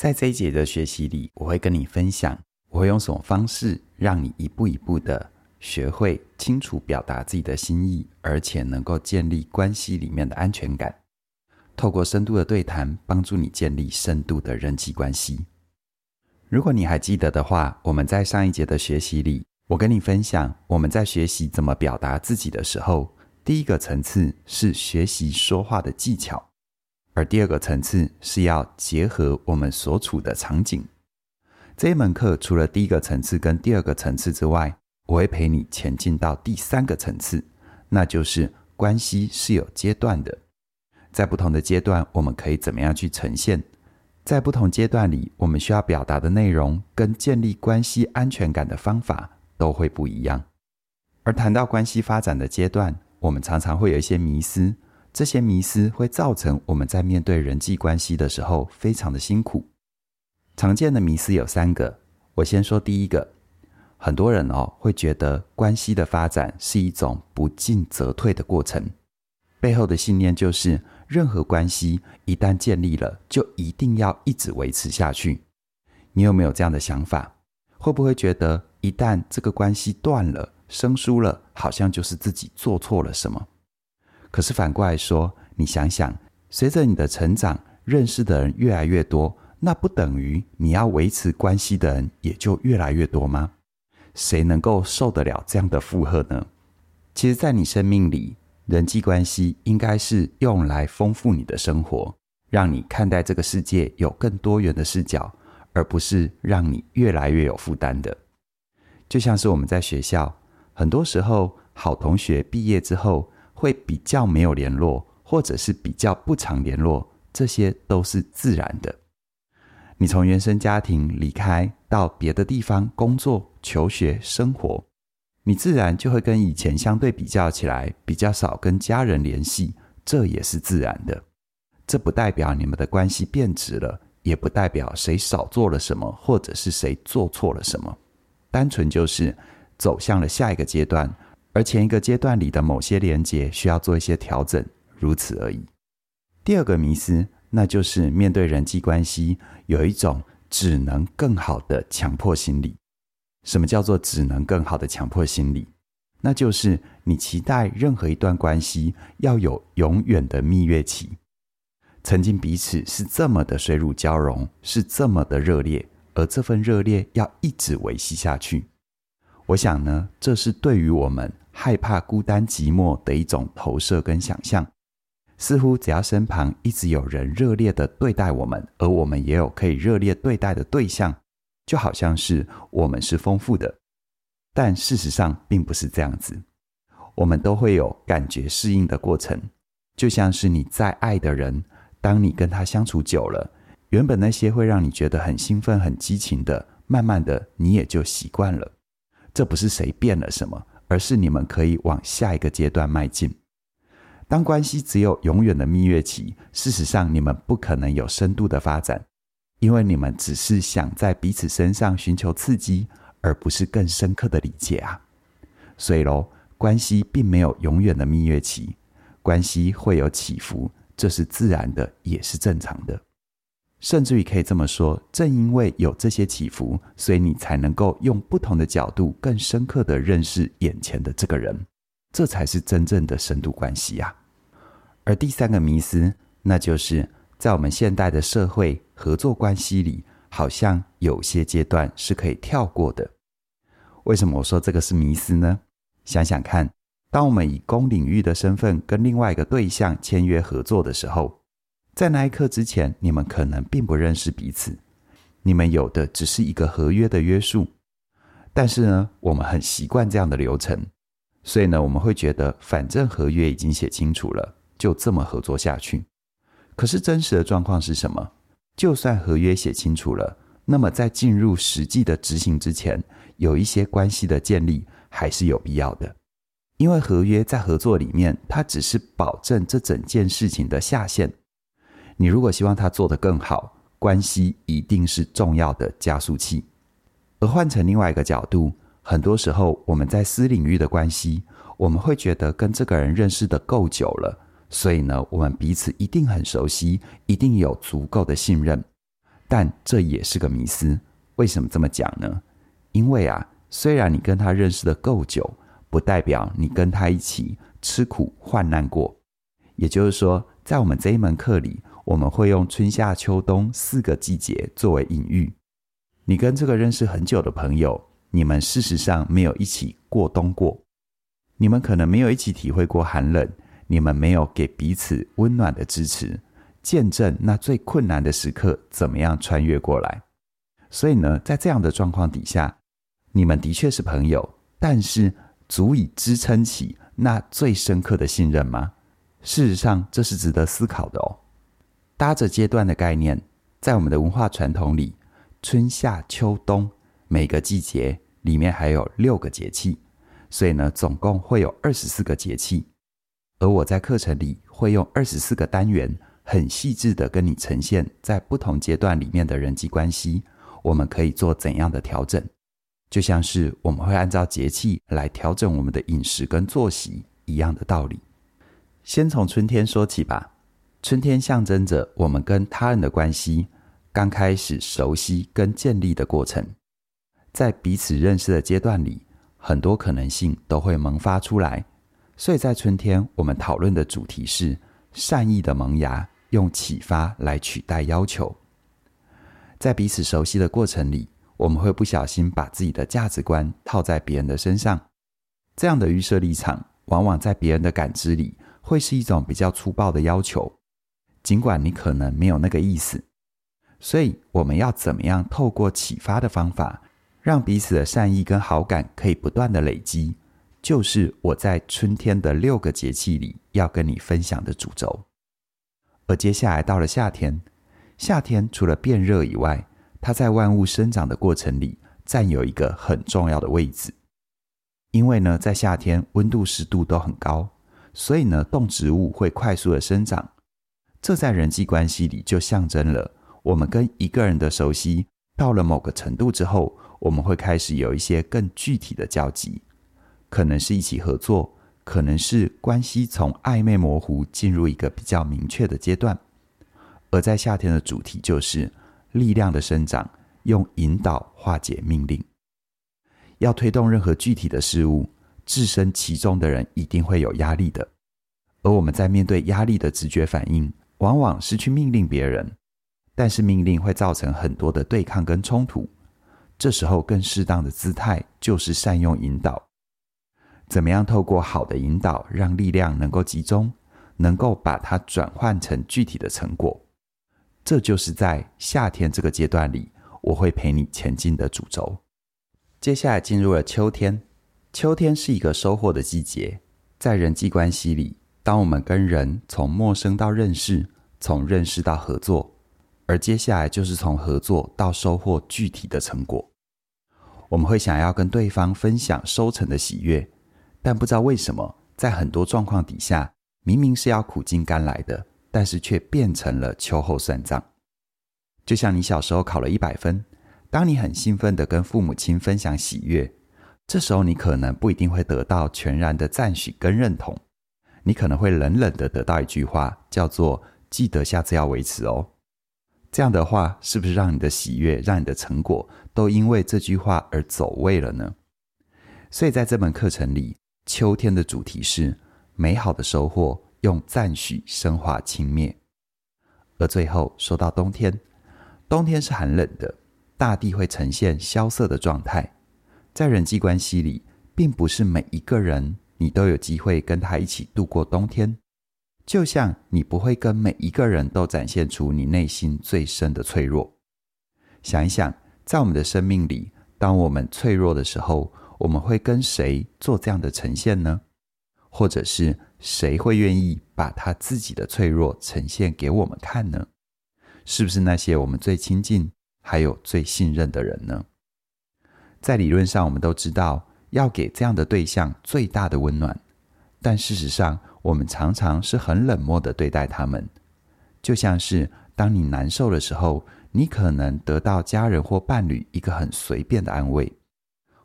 在这一节的学习里，我会跟你分享，我会用什么方式让你一步一步的学会清楚表达自己的心意，而且能够建立关系里面的安全感。透过深度的对谈，帮助你建立深度的人际关系。如果你还记得的话，我们在上一节的学习里，我跟你分享，我们在学习怎么表达自己的时候，第一个层次是学习说话的技巧。而第二个层次是要结合我们所处的场景。这一门课除了第一个层次跟第二个层次之外，我会陪你前进到第三个层次，那就是关系是有阶段的。在不同的阶段，我们可以怎么样去呈现？在不同阶段里，我们需要表达的内容跟建立关系安全感的方法都会不一样。而谈到关系发展的阶段，我们常常会有一些迷思。这些迷思会造成我们在面对人际关系的时候非常的辛苦。常见的迷思有三个，我先说第一个。很多人哦会觉得关系的发展是一种不进则退的过程，背后的信念就是任何关系一旦建立了，就一定要一直维持下去。你有没有这样的想法？会不会觉得一旦这个关系断了、生疏了，好像就是自己做错了什么？可是反过来说，你想想，随着你的成长，认识的人越来越多，那不等于你要维持关系的人也就越来越多吗？谁能够受得了这样的负荷呢？其实，在你生命里，人际关系应该是用来丰富你的生活，让你看待这个世界有更多元的视角，而不是让你越来越有负担的。就像是我们在学校，很多时候，好同学毕业之后，会比较没有联络，或者是比较不常联络，这些都是自然的。你从原生家庭离开到别的地方工作、求学、生活，你自然就会跟以前相对比较起来，比较少跟家人联系，这也是自然的。这不代表你们的关系变质了，也不代表谁少做了什么，或者是谁做错了什么，单纯就是走向了下一个阶段。而前一个阶段里的某些连接需要做一些调整，如此而已。第二个迷思，那就是面对人际关系有一种只能更好的强迫心理。什么叫做只能更好的强迫心理？那就是你期待任何一段关系要有永远的蜜月期，曾经彼此是这么的水乳交融，是这么的热烈，而这份热烈要一直维系下去。我想呢，这是对于我们。害怕孤单寂寞的一种投射跟想象，似乎只要身旁一直有人热烈的对待我们，而我们也有可以热烈对待的对象，就好像是我们是丰富的。但事实上并不是这样子，我们都会有感觉适应的过程，就像是你再爱的人，当你跟他相处久了，原本那些会让你觉得很兴奋、很激情的，慢慢的你也就习惯了。这不是谁变了什么。而是你们可以往下一个阶段迈进。当关系只有永远的蜜月期，事实上你们不可能有深度的发展，因为你们只是想在彼此身上寻求刺激，而不是更深刻的理解啊。所以喽，关系并没有永远的蜜月期，关系会有起伏，这是自然的，也是正常的。甚至于可以这么说，正因为有这些起伏，所以你才能够用不同的角度，更深刻地认识眼前的这个人，这才是真正的深度关系啊。而第三个迷思，那就是在我们现代的社会合作关系里，好像有些阶段是可以跳过的。为什么我说这个是迷思呢？想想看，当我们以公领域的身份跟另外一个对象签约合作的时候。在那一刻之前，你们可能并不认识彼此，你们有的只是一个合约的约束。但是呢，我们很习惯这样的流程，所以呢，我们会觉得反正合约已经写清楚了，就这么合作下去。可是真实的状况是什么？就算合约写清楚了，那么在进入实际的执行之前，有一些关系的建立还是有必要的，因为合约在合作里面，它只是保证这整件事情的下限。你如果希望他做得更好，关系一定是重要的加速器。而换成另外一个角度，很多时候我们在私领域的关系，我们会觉得跟这个人认识的够久了，所以呢，我们彼此一定很熟悉，一定有足够的信任。但这也是个迷思。为什么这么讲呢？因为啊，虽然你跟他认识的够久，不代表你跟他一起吃苦患难过。也就是说，在我们这一门课里，我们会用春夏秋冬四个季节作为隐喻。你跟这个认识很久的朋友，你们事实上没有一起过冬过，你们可能没有一起体会过寒冷，你们没有给彼此温暖的支持，见证那最困难的时刻怎么样穿越过来。所以呢，在这样的状况底下，你们的确是朋友，但是足以支撑起那最深刻的信任吗？事实上，这是值得思考的哦。搭着阶段的概念，在我们的文化传统里，春夏秋冬每个季节里面还有六个节气，所以呢，总共会有二十四个节气。而我在课程里会用二十四个单元，很细致的跟你呈现在不同阶段里面的人际关系，我们可以做怎样的调整，就像是我们会按照节气来调整我们的饮食跟作息一样的道理。先从春天说起吧。春天象征着我们跟他人的关系刚开始熟悉跟建立的过程，在彼此认识的阶段里，很多可能性都会萌发出来。所以在春天，我们讨论的主题是善意的萌芽，用启发来取代要求。在彼此熟悉的过程里，我们会不小心把自己的价值观套在别人的身上，这样的预设立场，往往在别人的感知里，会是一种比较粗暴的要求。尽管你可能没有那个意思，所以我们要怎么样透过启发的方法，让彼此的善意跟好感可以不断的累积，就是我在春天的六个节气里要跟你分享的主轴。而接下来到了夏天，夏天除了变热以外，它在万物生长的过程里占有一个很重要的位置，因为呢，在夏天温度湿度都很高，所以呢，动植物会快速的生长。这在人际关系里就象征了，我们跟一个人的熟悉到了某个程度之后，我们会开始有一些更具体的交集，可能是一起合作，可能是关系从暧昧模糊进入一个比较明确的阶段。而在夏天的主题就是力量的生长，用引导化解命令。要推动任何具体的事物，置身其中的人一定会有压力的，而我们在面对压力的直觉反应。往往是去命令别人，但是命令会造成很多的对抗跟冲突。这时候更适当的姿态就是善用引导。怎么样透过好的引导，让力量能够集中，能够把它转换成具体的成果？这就是在夏天这个阶段里，我会陪你前进的主轴。接下来进入了秋天，秋天是一个收获的季节，在人际关系里。当我们跟人从陌生到认识，从认识到合作，而接下来就是从合作到收获具体的成果，我们会想要跟对方分享收成的喜悦，但不知道为什么，在很多状况底下，明明是要苦尽甘来的，但是却变成了秋后算账。就像你小时候考了一百分，当你很兴奋地跟父母亲分享喜悦，这时候你可能不一定会得到全然的赞许跟认同。你可能会冷冷的得到一句话，叫做“记得下次要维持哦”。这样的话，是不是让你的喜悦、让你的成果都因为这句话而走位了呢？所以在这门课程里，秋天的主题是美好的收获，用赞许升华轻蔑。而最后说到冬天，冬天是寒冷的，大地会呈现萧瑟的状态。在人际关系里，并不是每一个人。你都有机会跟他一起度过冬天，就像你不会跟每一个人都展现出你内心最深的脆弱。想一想，在我们的生命里，当我们脆弱的时候，我们会跟谁做这样的呈现呢？或者是谁会愿意把他自己的脆弱呈现给我们看呢？是不是那些我们最亲近还有最信任的人呢？在理论上，我们都知道。要给这样的对象最大的温暖，但事实上，我们常常是很冷漠的对待他们。就像是当你难受的时候，你可能得到家人或伴侣一个很随便的安慰，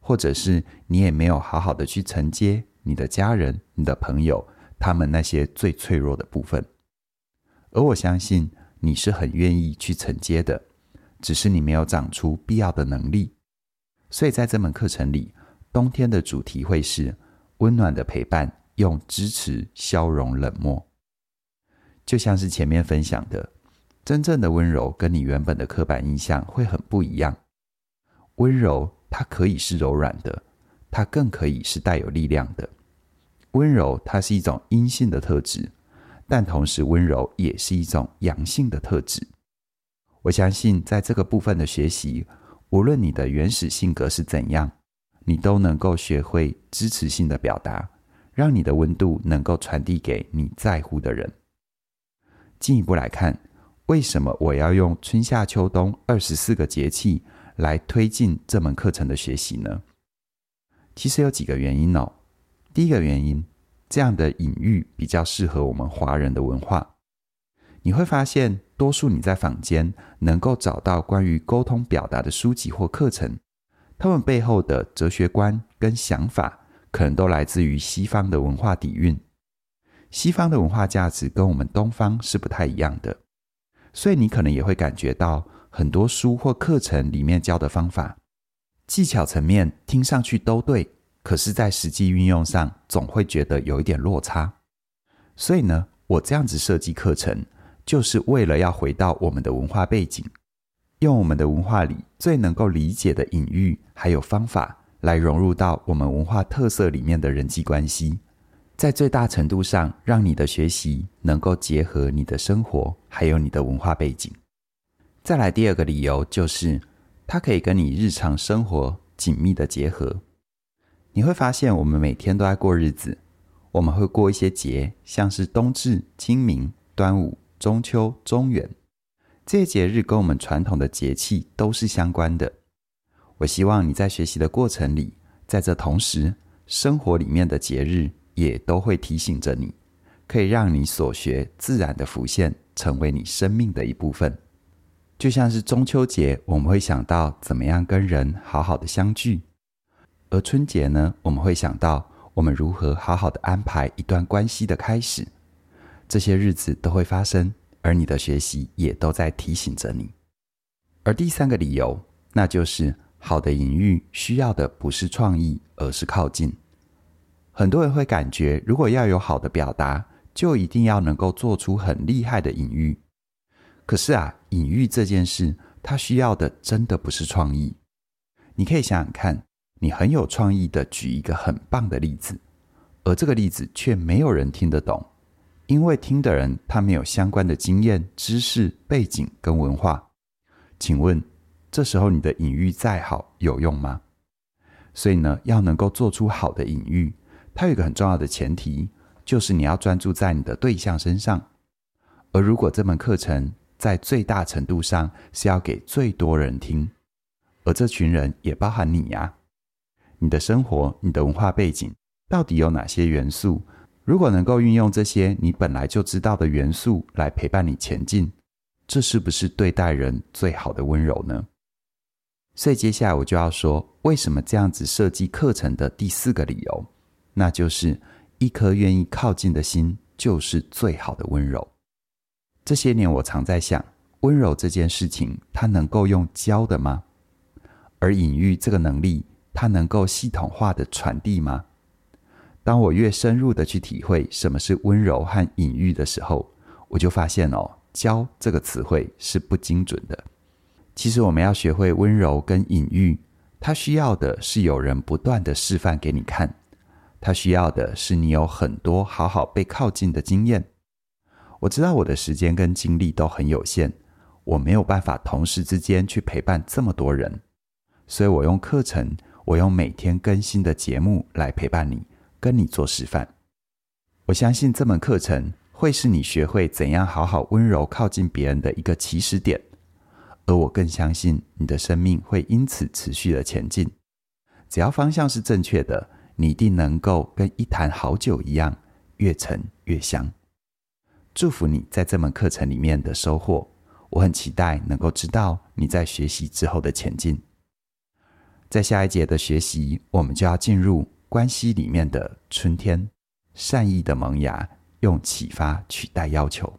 或者是你也没有好好的去承接你的家人、你的朋友他们那些最脆弱的部分。而我相信你是很愿意去承接的，只是你没有长出必要的能力。所以在这门课程里，冬天的主题会是温暖的陪伴，用支持消融冷漠。就像是前面分享的，真正的温柔跟你原本的刻板印象会很不一样。温柔它可以是柔软的，它更可以是带有力量的。温柔它是一种阴性的特质，但同时温柔也是一种阳性的特质。我相信在这个部分的学习，无论你的原始性格是怎样，你都能够学会支持性的表达，让你的温度能够传递给你在乎的人。进一步来看，为什么我要用春夏秋冬二十四个节气来推进这门课程的学习呢？其实有几个原因哦。第一个原因，这样的隐喻比较适合我们华人的文化。你会发现，多数你在坊间能够找到关于沟通表达的书籍或课程，他们背后的哲学观跟想法，可能都来自于西方的文化底蕴。西方的文化价值跟我们东方是不太一样的，所以你可能也会感觉到很多书或课程里面教的方法，技巧层面听上去都对，可是，在实际运用上总会觉得有一点落差。所以呢，我这样子设计课程，就是为了要回到我们的文化背景，用我们的文化里最能够理解的隐喻还有方法，来融入到我们文化特色里面的人际关系。在最大程度上，让你的学习能够结合你的生活，还有你的文化背景。再来第二个理由就是，它可以跟你日常生活紧密的结合。你会发现，我们每天都在过日子，我们会过一些节，像是冬至、清明、端午、中秋、中元，这些节日跟我们传统的节气都是相关的。我希望你在学习的过程里，在这同时，生活里面的节日。也都会提醒着你，可以让你所学自然的浮现，成为你生命的一部分。就像是中秋节，我们会想到怎么样跟人好好的相聚；而春节呢，我们会想到我们如何好好的安排一段关系的开始。这些日子都会发生，而你的学习也都在提醒着你。而第三个理由，那就是好的隐喻需要的不是创意，而是靠近。很多人会感觉，如果要有好的表达，就一定要能够做出很厉害的隐喻。可是啊，隐喻这件事，它需要的真的不是创意。你可以想想看，你很有创意的举一个很棒的例子，而这个例子却没有人听得懂，因为听的人他没有相关的经验、知识、背景跟文化。请问，这时候你的隐喻再好有用吗？所以呢，要能够做出好的隐喻。它有一个很重要的前提，就是你要专注在你的对象身上。而如果这门课程在最大程度上是要给最多人听，而这群人也包含你呀，你的生活、你的文化背景到底有哪些元素？如果能够运用这些你本来就知道的元素来陪伴你前进，这是不是对待人最好的温柔呢？所以接下来我就要说，为什么这样子设计课程的第四个理由。那就是一颗愿意靠近的心，就是最好的温柔。这些年，我常在想，温柔这件事情，它能够用教的吗？而隐喻这个能力，它能够系统化的传递吗？当我越深入的去体会什么是温柔和隐喻的时候，我就发现哦，教这个词汇是不精准的。其实，我们要学会温柔跟隐喻，它需要的是有人不断的示范给你看。他需要的是你有很多好好被靠近的经验。我知道我的时间跟精力都很有限，我没有办法同时之间去陪伴这么多人，所以我用课程，我用每天更新的节目来陪伴你，跟你做示范。我相信这门课程会是你学会怎样好好温柔靠近别人的一个起始点，而我更相信你的生命会因此持续的前进。只要方向是正确的。你一定能够跟一坛好酒一样，越陈越香。祝福你在这门课程里面的收获，我很期待能够知道你在学习之后的前进。在下一节的学习，我们就要进入关系里面的春天，善意的萌芽，用启发取代要求。